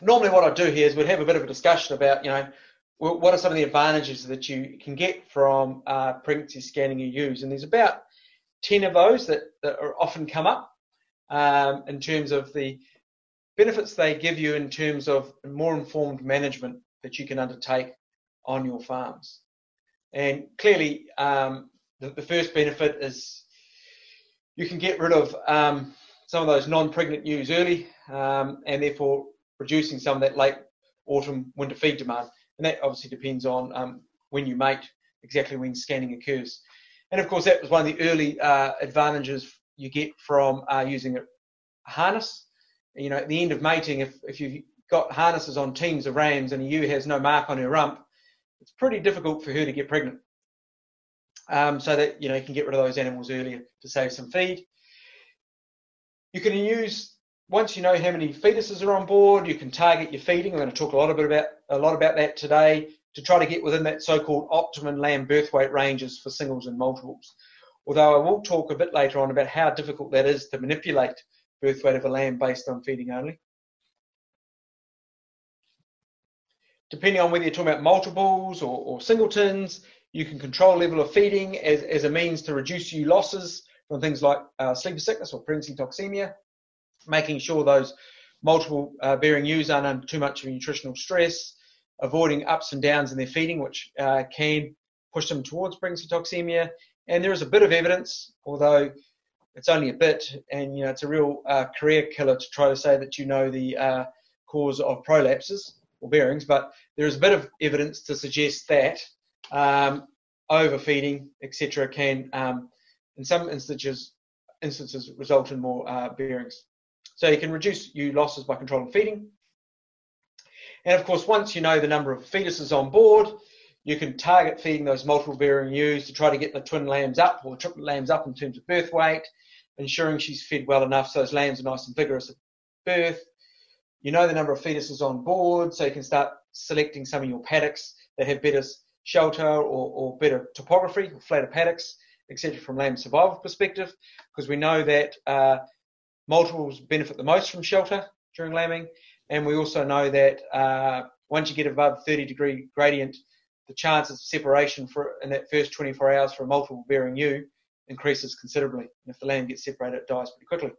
normally what I do here is we'd have a bit of a discussion about, you know, what are some of the advantages that you can get from uh, pregnancy scanning you use? And there's about 10 of those that, that are often come up um, in terms of the benefits they give you in terms of more informed management that you can undertake on your farms. And clearly, um, the, the, first benefit is you can get rid of um, some of those non-pregnant ewes early um, and therefore reducing some of that late autumn winter feed demand. And that obviously depends on um, when you mate, exactly when scanning occurs. And of course, that was one of the early uh, advantages you get from uh, using a harness. You know, at the end of mating, if, if you've got harnesses on teams of rams and a ewe has no mark on her rump, it's pretty difficult for her to get pregnant. Um, so that you know you can get rid of those animals earlier to save some feed. You can use once you know how many fetuses are on board, you can target your feeding. I'm going to talk a lot about a lot about that today to try to get within that so-called optimum lamb birth weight ranges for singles and multiples. Although I will talk a bit later on about how difficult that is to manipulate birth weight of a lamb based on feeding only. Depending on whether you're talking about multiples or, or singletons, you can control level of feeding as, as a means to reduce ewe losses from things like uh, sleepy sickness or pregnancy toxemia, making sure those multiple uh, bearing ewes aren't under too much of nutritional stress, avoiding ups and downs in their feeding, which uh, can push them towards pregnancy toxemia. And there is a bit of evidence, although it's only a bit, and you know it's a real uh, career killer to try to say that you know the uh, cause of prolapses or bearings, but there is a bit of evidence to suggest that um, overfeeding, etc., can, um, in some instances, instances result in more uh, bearings. So you can reduce ewe losses by controlling feeding. And of course, once you know the number of fetuses on board, you can target feeding those multiple bearing ewes to try to get the twin lambs up or triplet lambs up in terms of birth weight, ensuring she's fed well enough so those lambs are nice and vigorous at birth. You know the number of fetuses on board, so you can start selecting some of your paddocks that have better shelter or, or better topography, or flatter paddocks, etc. from lamb survival perspective, because we know that uh, multiples benefit the most from shelter during lambing, and we also know that uh, once you get above 30 degree gradient, the chances of separation for in that first 24 hours for a multiple bearing ewe increases considerably. And if the lamb gets separated, it dies pretty quickly.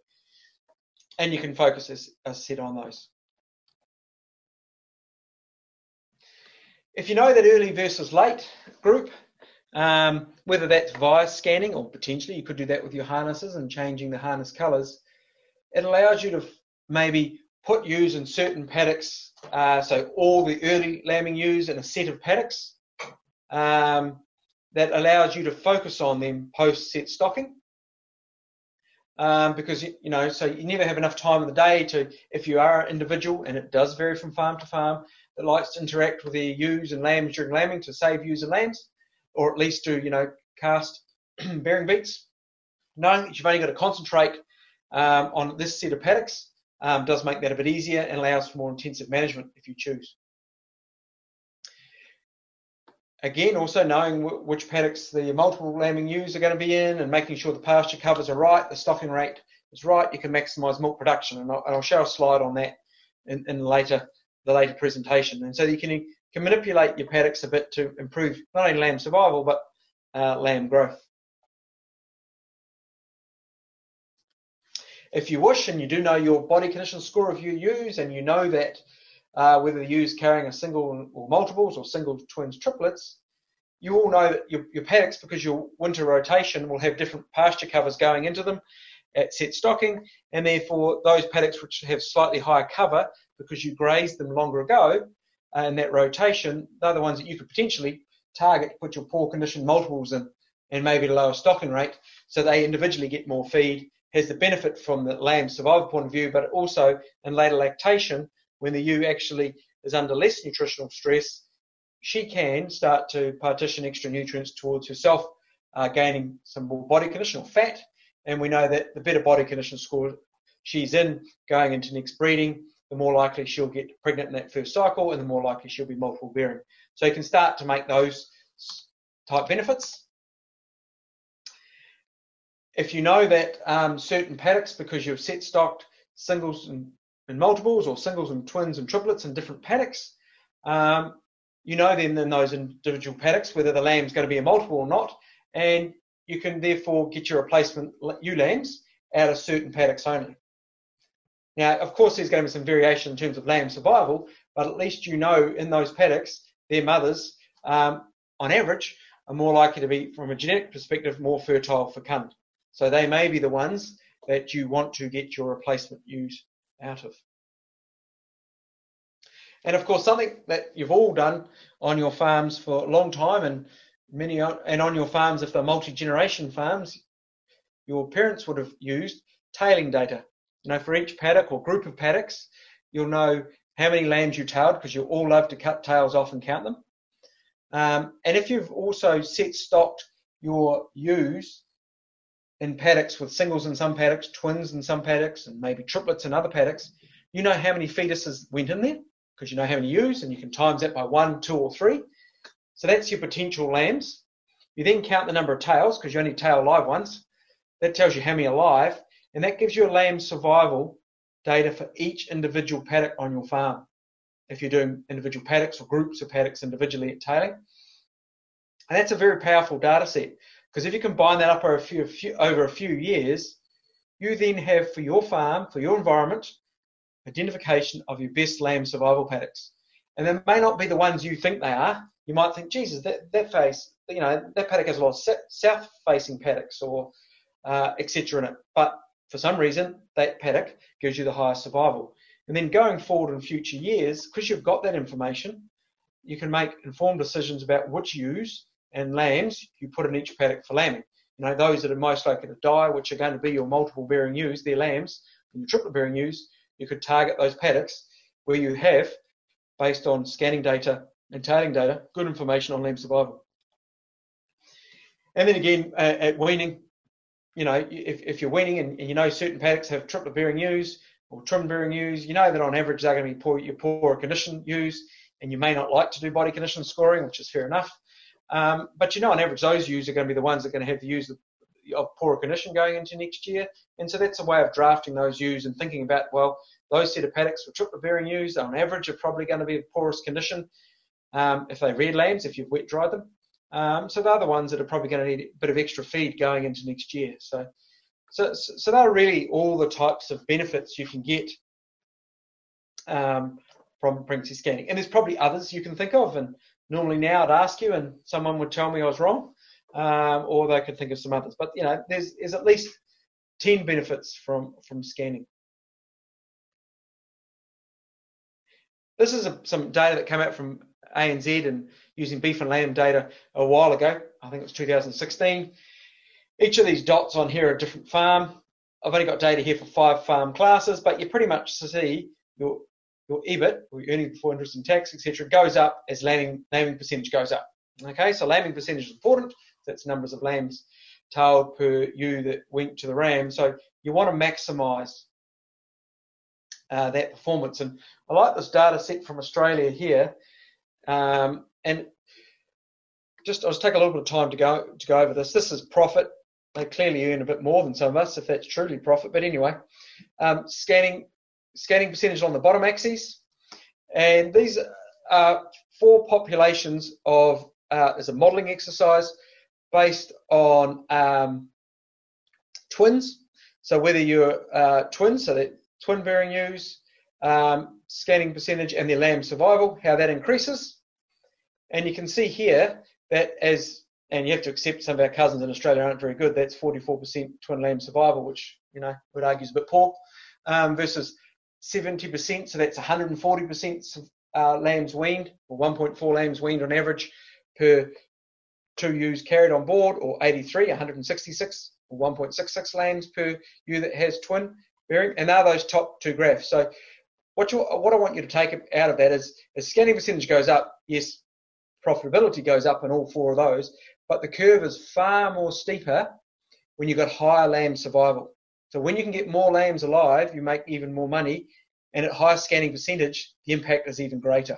And you can focus, as I said, on those. If you know that early versus late group, um, whether that's via scanning or potentially you could do that with your harnesses and changing the harness colours, it allows you to maybe put ewes in certain paddocks, uh, so all the early lambing ewes in a set of paddocks um, that allows you to focus on them post set stocking. Um, because you know, so you never have enough time in the day to, if you are an individual, and it does vary from farm to farm, that likes to interact with their ewes and lambs during lambing to save ewes and lambs, or at least to you know cast bearing beats. Knowing that you've only got to concentrate um, on this set of paddocks um, does make that a bit easier and allows for more intensive management if you choose. Again, also knowing which paddocks the multiple lambing ewes are going to be in and making sure the pasture covers are right, the stocking rate is right, you can maximise milk production. And I'll, and I'll, show a slide on that in, in later the later presentation. And so you can, can manipulate your paddocks a bit to improve not only lamb survival but uh, lamb growth. If you wish and you do know your body condition score of your ewes and you know that uh, whether the ewe's carrying a single or multiples or single twins triplets, you all know that your, your paddocks, because your winter rotation will have different pasture covers going into them at set stocking, and therefore those paddocks which have slightly higher cover because you grazed them longer ago uh, in that rotation, they're the ones that you could potentially target, to put your poor condition multiples in, and maybe a lower stocking rate, so they individually get more feed has the benefit from the lamb survival point of view, but also in later lactation, when the ewe actually is under less nutritional stress, she can start to partition extra nutrients towards herself, uh, gaining some more body condition or fat. And we know that the better body condition score she's in going into next breeding, the more likely she'll get pregnant in that first cycle, and the more likely she'll be multiple bearing. So you can start to make those type benefits if you know that um, certain paddocks, because you've set stocked singles and in multiples or singles and twins and triplets in different paddocks, um, you know then in those individual paddocks whether the lamb's going to be a multiple or not, and you can therefore get your replacement ewe lambs out of certain paddocks only. Now, of course, there's going to be some variation in terms of lamb survival, but at least you know in those paddocks, their mothers, um, on average, are more likely to be, from a genetic perspective, more fertile fecund. So they may be the ones that you want to get your replacement ewes out of. And of course, something that you've all done on your farms for a long time, and many and on your farms, if they're multi-generation farms, your parents would have used tailing data. You know, for each paddock or group of paddocks, you'll know how many lambs you tailed because you all love to cut tails off and count them. Um, and if you've also set stocked your ewes in paddocks with singles in some paddocks, twins in some paddocks, and maybe triplets in other paddocks, you know how many fetuses went in there because you know how many ewes, and you can times that by one, two, or three. So that's your potential lambs. You then count the number of tails because you only tail live ones. That tells you how many are live, and that gives you a lamb survival data for each individual paddock on your farm. If you're doing individual paddocks or groups of paddocks individually at tailing. And that's a very powerful data set because if you combine that up over a few, few, over a few years, you then have for your farm, for your environment, identification of your best lamb survival paddocks. And they may not be the ones you think they are. You might think, Jesus, that, that face, you know, that paddock has a lot of south-facing paddocks or uh, etc. in it. But for some reason, that paddock gives you the highest survival. And then going forward in future years, because you've got that information, you can make informed decisions about which ewes and lambs you put in each paddock for lambing. You know, those that are most likely to die, which are going to be your multiple bearing ewes, they're lambs, and your triplet bearing ewes, you could target those paddocks where you have, based on scanning data and tailing data, good information on lamb survival. And then again, uh, at weaning, you know, if, if you're weaning and, and, you know certain paddocks have triplet bearing ewes or trim bearing ewes, you know that on average they're going to be poor, your condition ewes, and you may not like to do body condition scoring, which is fair enough. Um, but you know, on average, those ewes are going to be the ones that are going to have the ewes of poorer condition going into next year. And so that's a way of drafting those ewes and thinking about, well, those set of paddocks for triplet bearing ewes on average are probably going to be in poorest condition um, if they red lambs, if you've wet dried them. Um, so they're the ones that are probably going to need a bit of extra feed going into next year. So, so, so they're really all the types of benefits you can get um, from pregnancy scanning. And there's probably others you can think of. And normally now I'd ask you, and someone would tell me I was wrong um, or they could think of some others. But you know, there's, there's at least 10 benefits from, from scanning. This is a, some data that came out from ANZ and using beef and lamb data a while ago. I think it was 2016. Each of these dots on here are a different farm. I've only got data here for five farm classes, but you pretty much see your your EBIT, or your earning before interest and tax, etc., goes up as lambing, lambing percentage goes up. Okay, so lambing percentage is important that's numbers of lambs tailed per ewe that went to the ram. So you want to maximize uh, that performance. And I like this data set from Australia here. Um, and just I'll just take a little bit of time to go to go over this. This is profit. They clearly earn a bit more than some of us if that's truly profit. But anyway, um, scanning scanning percentage on the bottom axis, and these are four populations of uh, as a modelling exercise based on um, twins. So whether you're uh, twins, so that twin bearing ewes, um, scanning percentage, and their lamb survival, how that increases. And you can see here that as, and you have to accept some of our cousins in Australia aren't very good, that's 44% twin lamb survival, which, you know, would argue is a bit poor, um, versus 70%, so that's 140% uh, lambs weaned, or 1.4 lambs weaned on average per two ewes carried on board, or 83, 166, or 1.66 lambs per ewe that has twin bearing, and they're those top two graphs. So what you what I want you to take out of that is as scanning percentage goes up, yes, profitability goes up in all four of those, but the curve is far more steeper when you've got higher lamb survival. So when you can get more lambs alive, you make even more money, and at higher scanning percentage, the impact is even greater.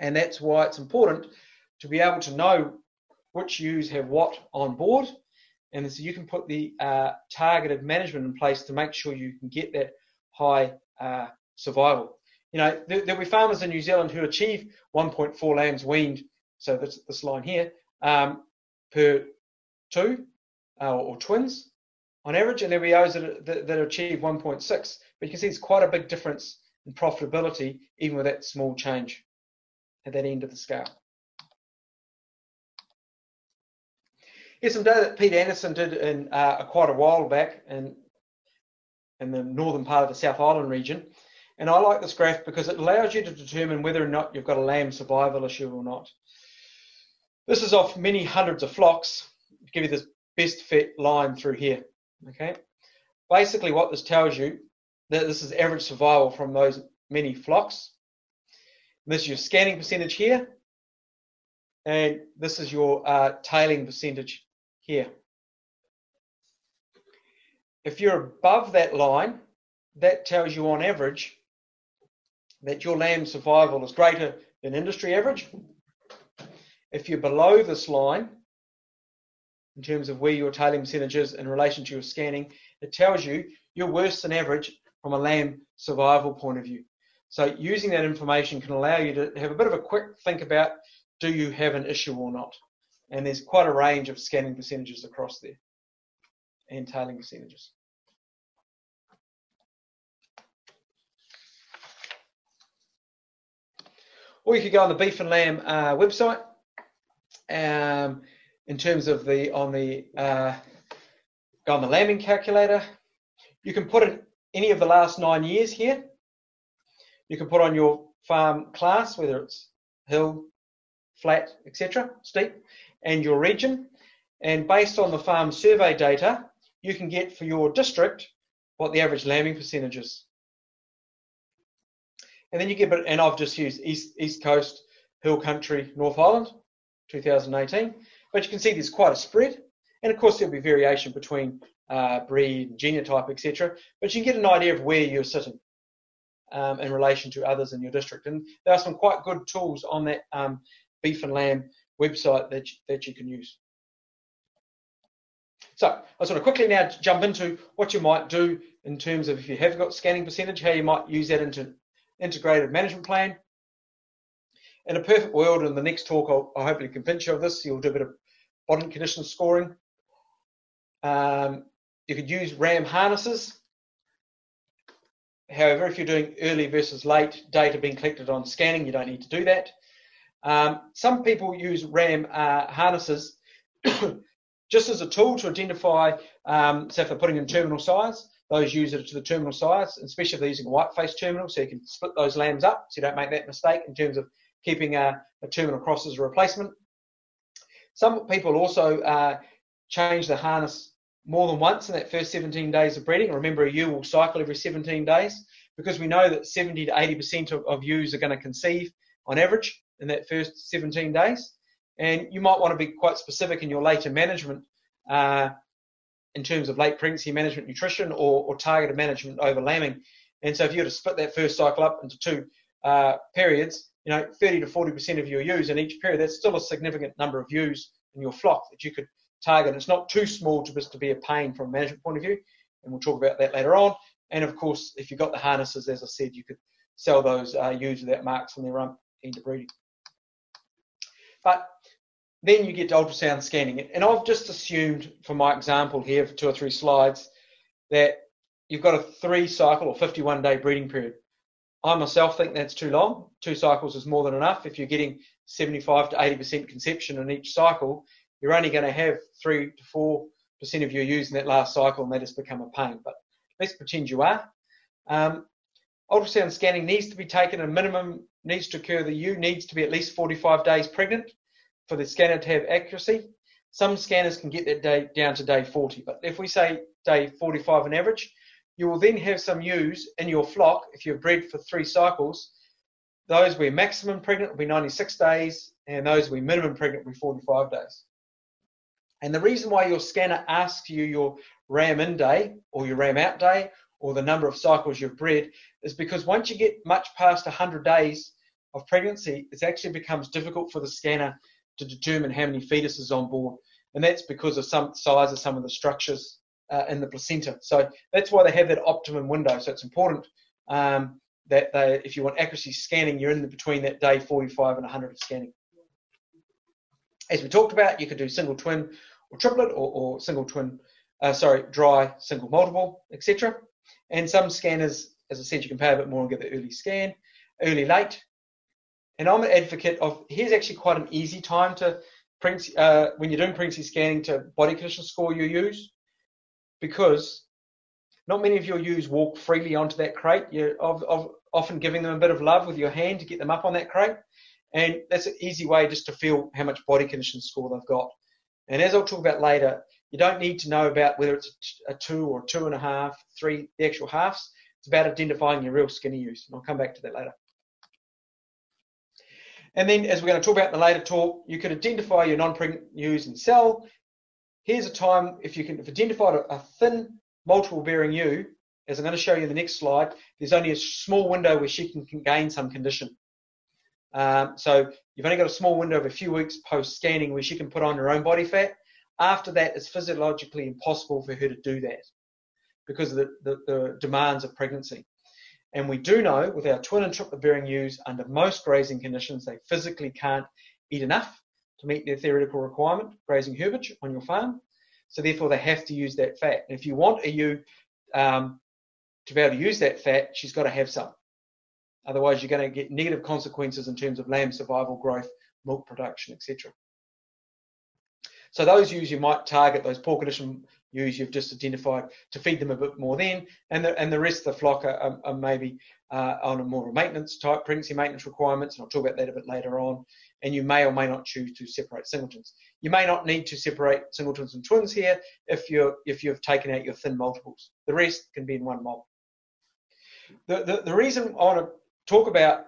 And that's why it's important to be able to know which ewes have what on board. And so you can put the uh, targeted management in place to make sure you can get that high uh, survival. You know, there, will be farmers in New Zealand who achieve 1.4 lambs weaned, so this, this line here, um, per two uh, or twins on average, and there'll be those that, that, that achieve 1.6. But you can see it's quite a big difference in profitability, even with that small change at that end of the scale. Here's some data that Pete Anderson did in uh, quite a while back in, in the northern part of the South Island region. And I like this graph because it allows you to determine whether or not you've got a lamb survival issue or not. This is off many hundreds of flocks give you this best fit line through here. Okay. Basically, what this tells you that this is average survival from those many flocks. This is your scanning percentage here, and this is your uh, tailing percentage here. If you're above that line, that tells you on average that your lamb survival is greater than industry average. If you're below this line, in terms of where your tailing percentage is in relation to your scanning, it tells you you're worse than average from a lamb survival point of view. So using that information can allow you to have a bit of a quick think about do you have an issue or not? And there's quite a range of scanning percentages across there and tailing percentages. Or you could go on the beef and lamb uh, website. Um, in terms of the on the uh, the lambing calculator, you can put in any of the last nine years here. You can put on your farm class, whether it's hill, flat, etc., steep, and your region. And based on the farm survey data, you can get for your district what the average lambing percentage is. And then you get, it. and I've just used East, East Coast, Hill Country, North Island, 2018. But you can see there's quite a spread. And of course, there'll be variation between uh, breed, genotype, etc. But you can get an idea of where you're sitting um, in relation to others in your district. And there are some quite good tools on that um, beef and lamb website that, that you can use. So I sort of quickly now jump into what you might do in terms of if you have got scanning percentage, how you might use that into integrated management plan. In a perfect world, in the next talk, I'll, I'll hopefully convince you of this. You'll do a bit of body condition scoring. Um, you could use RAM harnesses. However, if you're doing early versus late data being collected on scanning, you don't need to do that. Um, some people use RAM uh, harnesses just as a tool to identify, um, so if they're putting in terminal sires, those use it to the terminal sires, especially if they're using a white face terminal, so you can split those lambs up so you don't make that mistake in terms of keeping a, a terminal cross as a replacement. Some people also uh, change the harness more than once in that first 17 days of breeding. Remember, a ewe will cycle every 17 days because we know that 70 to 80% of, of ewes are going to conceive on average in that first 17 days. And you might want to be quite specific in your later management uh, in terms of late pregnancy management nutrition or, or, targeted management over lambing. And so if you were to split that first cycle up into two uh, periods, you know, 30 to 40% of your ewes in each period, that's still a significant number of ewes in your flock that you could target. It's not too small to to be a pain from a management point of view, and we'll talk about that later on. And of course, if you've got the harnesses, as I said, you could sell those uh, ewes without marks on their rump into breeding. But then you get to ultrasound scanning. And I've just assumed for my example here for two or three slides that you've got a three cycle or 51 day breeding period. I myself think that's too long. Two cycles is more than enough. If you're getting 75 to 80% conception in each cycle, you're only going to have three to four percent of your ewes in that last cycle, and that has become a pain. But let's pretend you are. Um, ultrasound scanning needs to be taken. A minimum needs to occur. The ewe needs to be at least 45 days pregnant for the scanner to have accuracy. Some scanners can get that day down to day 40, but if we say day 45 on average, you will then have some ewes in your flock, if you've bred for three cycles, those where maximum pregnant will be 96 days, and those where minimum pregnant will be 45 days. And the reason why your scanner asks you your RAM in day or your RAM out day or the number of cycles you've bred is because once you get much past 100 days of pregnancy, it actually becomes difficult for the scanner to determine how many fetuses on board. And that's because of some size of some of the structures uh, in the placenta. So that's why they have that optimum window. So it's important um, that they, if you want accuracy scanning, you're in the, between that day 45 and 100 of scanning. As we talked about, you could do single twin or triplet or, or single twin, uh, sorry, dry, single multiple, etc. And some scanners, as I said, you can pay a bit more and get the early scan, early late. And I'm an advocate of, here's actually quite an easy time to, uh, when you're doing pregnancy scanning to body condition score your ewes, because not many of your ewes walk freely onto that crate. You're of, of, often giving them a bit of love with your hand to get them up on that crate. And that's an easy way just to feel how much body condition score they've got. And as I'll talk about later, you don't need to know about whether it's a two or two and a half, three, the actual halves. It's about identifying your real skinny ewes. And I'll come back to that later. And then, as we're going to talk about in the later talk, you can identify your non-pregnant ewes and sell. Here's a time if you can if identify a thin multiple bearing ewe, as I'm going to show you in the next slide, there's only a small window where she can, can gain some condition. Um, so you've only got a small window of a few weeks post scanning where she can put on her own body fat. After that, it's physiologically impossible for her to do that because of the, the, the demands of pregnancy. And we do know with our twin and triplet bearing ewes, under most grazing conditions, they physically can't eat enough to meet their theoretical requirement, grazing herbage on your farm. So therefore, they have to use that fat. And if you want a ewe um, to be able to use that fat, she's got to have some. Otherwise, you're going to get negative consequences in terms of lamb survival, growth, milk production, etc. So those ewes you might target, those poor condition ewes you've just identified, to feed them a bit more then, and the, and the rest of the flock are, are maybe uh, on a more maintenance type pregnancy maintenance requirements, and I'll talk about that a bit later on. And you may or may not choose to separate singletons. You may not need to separate singletons and twins here if you're if you've taken out your thin multiples. The rest can be in one mob. The the, the reason I want to talk about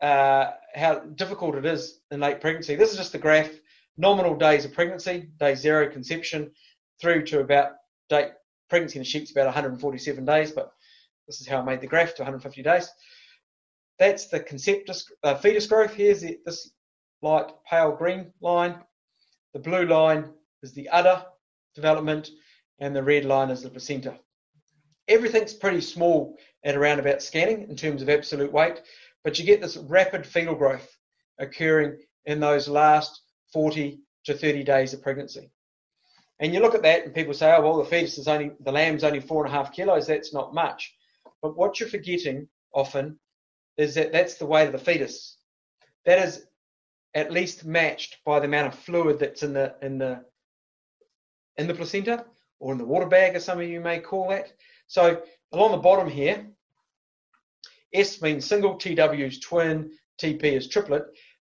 uh, how difficult it is in late pregnancy. This is just the graph nominal days of pregnancy, day zero conception, through to about date pregnancy in the sheep's about 147 days, but this is how I made the graph to 150 days. That's the conceptus, uh, fetus growth. Here's the, this light pale green line. The blue line is the udder development, and the red line is the placenta. Everything's pretty small at around about scanning in terms of absolute weight, but you get this rapid fetal growth occurring in those last 40 to 30 days of pregnancy. And you look at that and people say, oh, well, the fetus is only, the lamb's only four and a half kilos, that's not much. But what you're forgetting often is that that's the weight of the fetus. That is at least matched by the amount of fluid that's in the, in the, in the placenta or in the water bag, as some of you may call that. So along the bottom here, S means single, TW is twin, TP is triplet.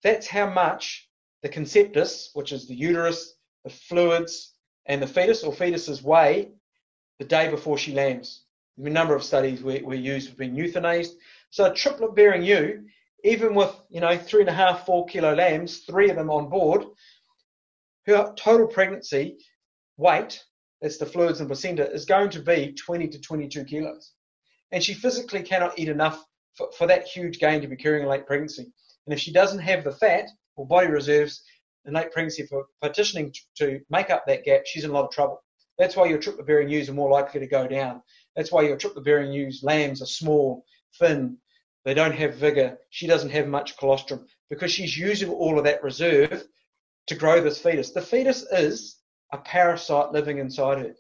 That's how much the conceptus, which is the uterus, the fluids, and the fetus or fetus's weigh the day before she lambs. A number of studies were, were used have been euthanized. So a triplet bearing ewe, even with you know three and a half, four kilo lambs, three of them on board, her total pregnancy weight, that's the fluids and placenta, is going to be 20 to 22 kilos. And she physically cannot eat enough for, for that huge gain to be occurring in late pregnancy. And if she doesn't have the fat, or body reserves in late pregnancy for partitioning to make up that gap, she's in a lot of trouble. That's why your triplet bearing ewes are more likely to go down. That's why your triplet bearing ewes lambs are small, thin, they don't have vigor. She doesn't have much colostrum because she's using all of that reserve to grow this fetus. The fetus is a parasite living inside her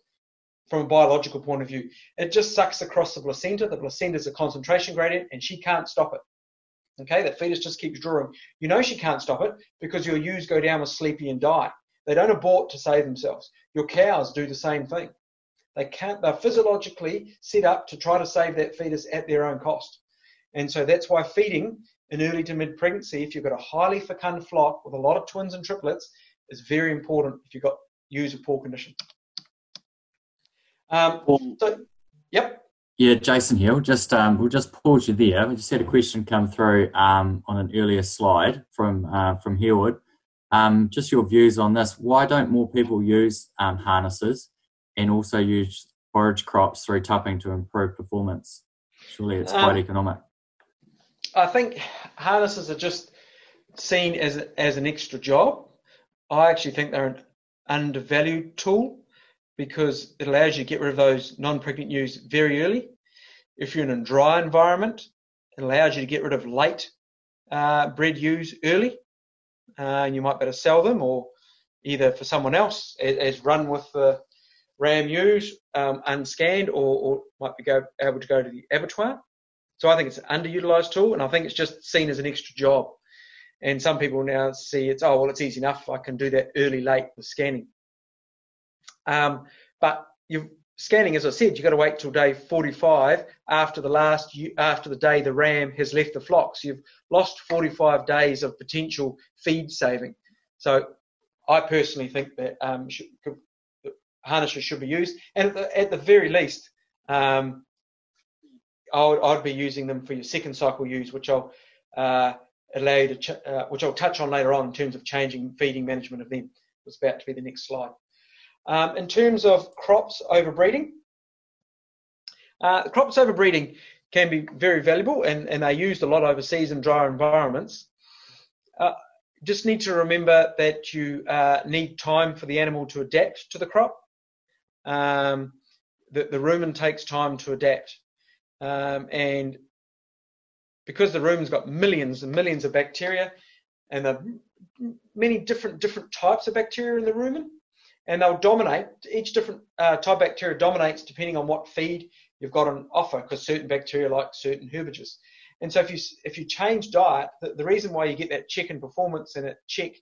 from a biological point of view. It just sucks across the placenta. The placenta is a concentration gradient and she can't stop it. Okay, the fetus just keeps drawing. You know she can't stop it because your ewes go down with sleepy and die. They don't abort to save themselves. Your cows do the same thing. They can't, they're physiologically set up to try to save that fetus at their own cost. And so that's why feeding in early to mid pregnancy, if you've got a highly fecund flock with a lot of twins and triplets, is very important if you've got ewes of poor condition. Um, so, yep. Yeah, Jason Hill. Just um, we'll just pause you there. We just had a question come through um, on an earlier slide from uh, from Hillwood. Um, just your views on this. Why don't more people use um, harnesses and also use forage crops through tupping to improve performance? Surely it's quite um, economic. I think harnesses are just seen as as an extra job. I actually think they're an undervalued tool because it allows you to get rid of those non-pregnant ewes very early. If you're in a dry environment, it allows you to get rid of late uh, bred ewes early. Uh, and you might better sell them or either for someone else as, as run with the ram ewes um, unscanned or, or might be go, able to go to the abattoir. So I think it's an underutilized tool and I think it's just seen as an extra job. And some people now see it's, oh, well, it's easy enough. I can do that early, late with scanning. Um, but you scanning, as I said, you've got to wait till day 45 after the last after the day the ram has left the flock. So you've lost 45 days of potential feed saving. So I personally think that um, should, harnesses should be used, and at the, at the very least, um, would, I'd be using them for your second cycle ewes, which I'll uh, allow you to, ch- uh, which I'll touch on later on in terms of changing feeding management of them. Was about to be the next slide. Um, in terms of crops overbreeding, uh, crops overbreeding can be very valuable and, and they're used a lot overseas in drier environments. Uh, just need to remember that you uh, need time for the animal to adapt to the crop. Um, the, the rumen takes time to adapt. Um, and because the rumen's got millions and millions of bacteria and the many different different types of bacteria in the rumen, and they'll dominate. Each different uh, type of bacteria dominates depending on what feed you've got on offer, because certain bacteria like certain herbages. And so if you if you change diet, the, the reason why you get that check in performance and a check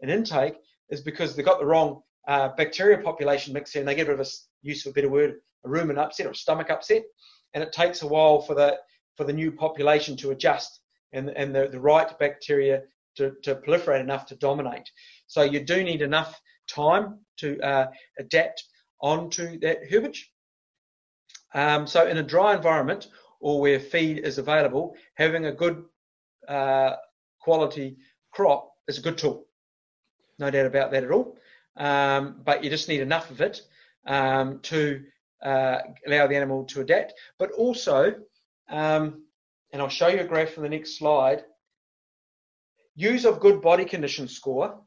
in intake is because they've got the wrong uh, bacteria population mix in. and they get a bit of a use of a better word, a rumen upset or stomach upset, and it takes a while for the for the new population to adjust and and the, the right bacteria to, to proliferate enough to dominate. So you do need enough time to uh, adapt onto that herbage. Um, so in a dry environment or where feed is available, having a good uh, quality crop is a good tool. No doubt about that at all. Um, but you just need enough of it um, to uh, allow the animal to adapt. But also, um, and I'll show you a graph in the next slide, use of good body condition score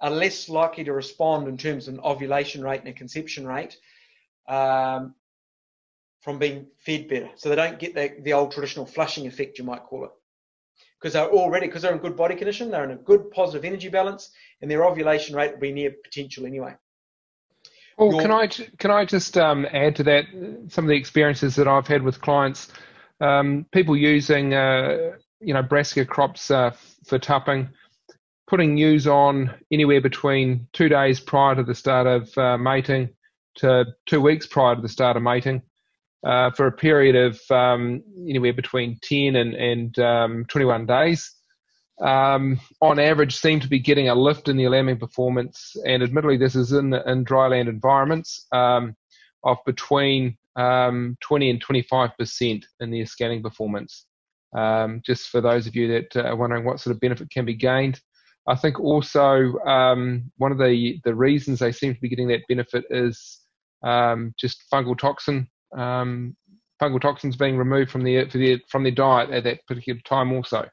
are less likely to respond in terms of an ovulation rate and a conception rate um, from being fed better. So they don't get the, the old traditional flushing effect, you might call it. Because they're already, because they're in good body condition, they're in a good positive energy balance, and their ovulation rate will be near potential anyway. Well, Your, can I can I just um, add to that some of the experiences that I've had with clients, um, people using uh, you know brassica crops uh, for tupping, putting ewes on anywhere between two days prior to the start of uh, mating to two weeks prior to the start of mating uh, for a period of um, anywhere between 10 and, and um, 21 days. Um, on average, seem to be getting a lift in their lambing performance, and admittedly, this is in in dryland environments um, of between um, 20 and 25 percent in their scanning performance. Um, just for those of you that are wondering what sort of benefit can be gained, I think also um, one of the, the reasons they seem to be getting that benefit is um, just fungal toxin um, fungal toxins being removed from their, their from their diet at that particular time also.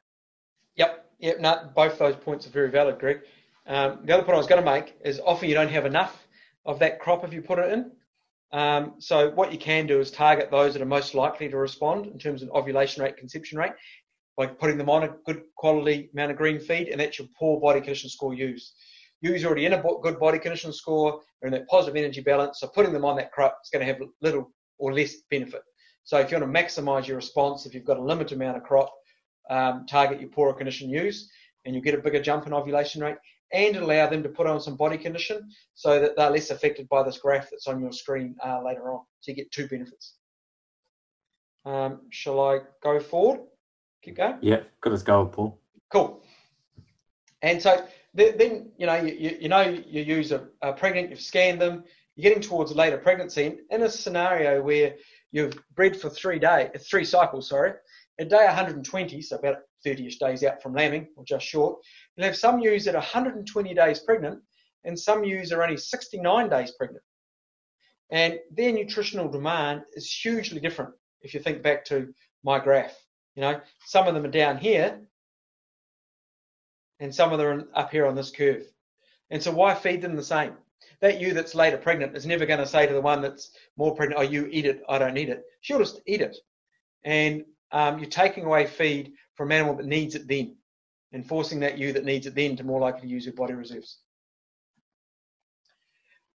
Yep, yep. No, both those points are very valid, Greg. Um, the other point I was going to make is often you don't have enough of that crop if you put it in. Um, so what you can do is target those that are most likely to respond in terms of ovulation rate, conception rate, by putting them on a good quality amount of green feed, and that's your poor body condition score use. Use already in a good body condition score, or in that positive energy balance, so putting them on that crop is going to have little or less benefit. So if you want to maximize your response, if you've got a limited amount of crop, um, target your poorer condition ewes, and you get a bigger jump in ovulation rate, and allow them to put on some body condition so that they're less affected by this graph that's on your screen uh, later on. So you get two benefits. Um, shall I go forward? Keep going. Yeah, good as gold, Paul. Cool. And so then, you know, you, you know, you use a, a pregnant, you've scanned them, you're getting towards a later pregnancy. And In a scenario where you've bred for three days, three cycles, sorry, at day 120, so about 30ish days out from lambing, or just short, you'll have some ewes that are 120 days pregnant, and some ewes are only 69 days pregnant. And their nutritional demand is hugely different if you think back to my graph. You know, some of them are down here, and some of them are up here on this curve. And so why feed them the same? That ewe that's later pregnant is never going to say to the one that's more pregnant, "Oh, you eat it, I don't need it." She'll just eat it, and um, you're taking away feed from an animal that needs it then, and forcing that ewe that needs it then to more likely to use her body reserves.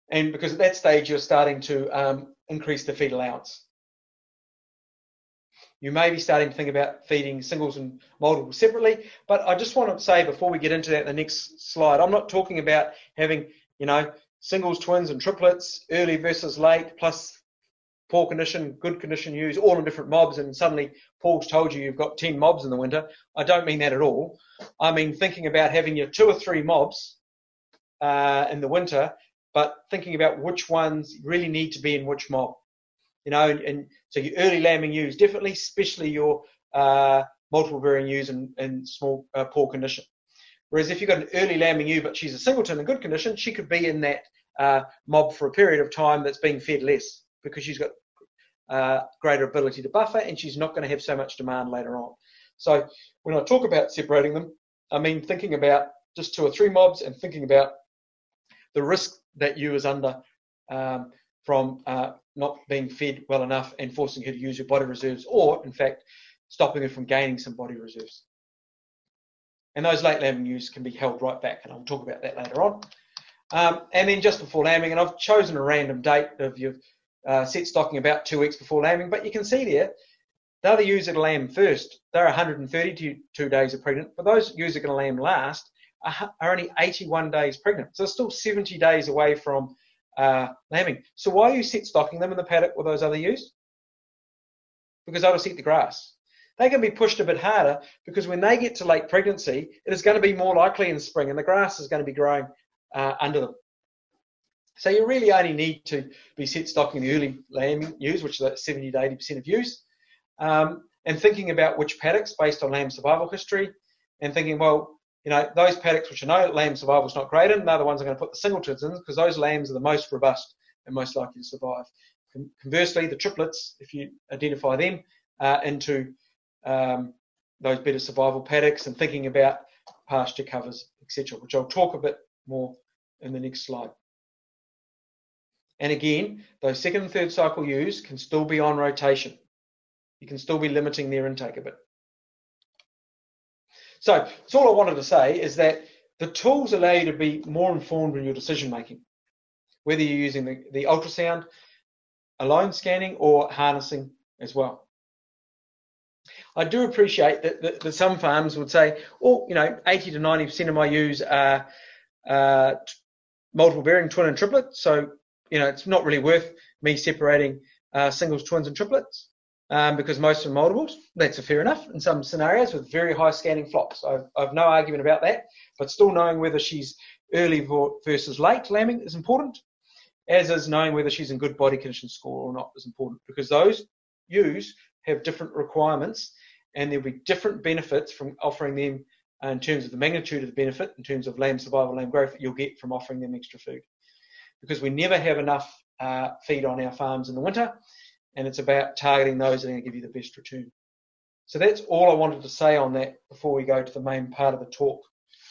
And because at that stage you're starting to um, increase the feed allowance. You may be starting to think about feeding singles and multiples separately, but I just want to say before we get into that in the next slide, I'm not talking about having, you know, singles, twins, and triplets, early versus late, plus poor condition, good condition ewes, all in different mobs, and suddenly Paul's told you you've got 10 mobs in the winter. I don't mean that at all. I mean thinking about having your two or three mobs uh, in the winter, but thinking about which ones really need to be in which mob you know, and, and so your early lambing ewes definitely, especially your uh, multiple bearing ewes in, in small uh, poor condition. Whereas if you've got an early lambing ewe, but she's a singleton in good condition, she could be in that uh, mob for a period of time that's being fed less because she's got uh, greater ability to buffer and she's not going to have so much demand later on. So when I talk about separating them, I mean thinking about just two or three mobs and thinking about the risk that you is under um, from uh, not being fed well enough and forcing her to use her body reserves, or in fact, stopping her from gaining some body reserves. And those late lambing ewes can be held right back, and I'll talk about that later on. Um, and then just before lambing, and I've chosen a random date of your uh, set stocking about two weeks before lambing, but you can see there, the other ewes that lamb first, they're 132 days of pregnant, but those ewes that are going to lamb last are, only 81 days pregnant. So they're still 70 days away from uh, lambing. So why are you set stocking them in the paddock with those other ewes? Because they will eat the grass. They can be pushed a bit harder because when they get to late pregnancy, it is going to be more likely in spring and the grass is going to be growing uh, under them. So you really only need to be set stocking the early lambing ewes, which is 70 to 80% of ewes, um, and thinking about which paddocks based on lamb survival history, and thinking, well, you know, those paddocks which I know lamb survival is not great in, they're the ones I'm going to put the singletons in because those lambs are the most robust and most likely to survive. Conversely, the triplets, if you identify them uh, into um, those better survival paddocks and thinking about pasture covers, etc., which I'll talk a bit more in the next slide. And again, those second and third cycle ewes can still be on rotation. You can still be limiting their intake a bit. So that's all I wanted to say is that the tools allow you to be more informed in your decision making, whether you're using the, the ultrasound, alone scanning, or harnessing as well. I do appreciate that, that, that some farms would say, oh, you know, 80 to 90% of my ewes are uh, multiple bearing twin and triplet, so you know it's not really worth me separating uh, singles, twins, and triplets um, because most are multiples. That's fair enough in some scenarios with very high scanning flocks. I've, I've no argument about that, but still knowing whether she's early versus late lambing is important, as is knowing whether she's in good body condition score or not is important because those ewes have different requirements and there'll be different benefits from offering them in terms of the magnitude of the benefit, in terms of lamb survival, lamb growth you'll get from offering them extra food. Because we never have enough uh, feed on our farms in the winter, and it's about targeting those that are going to give you the best return. So that's all I wanted to say on that before we go to the main part of the talk.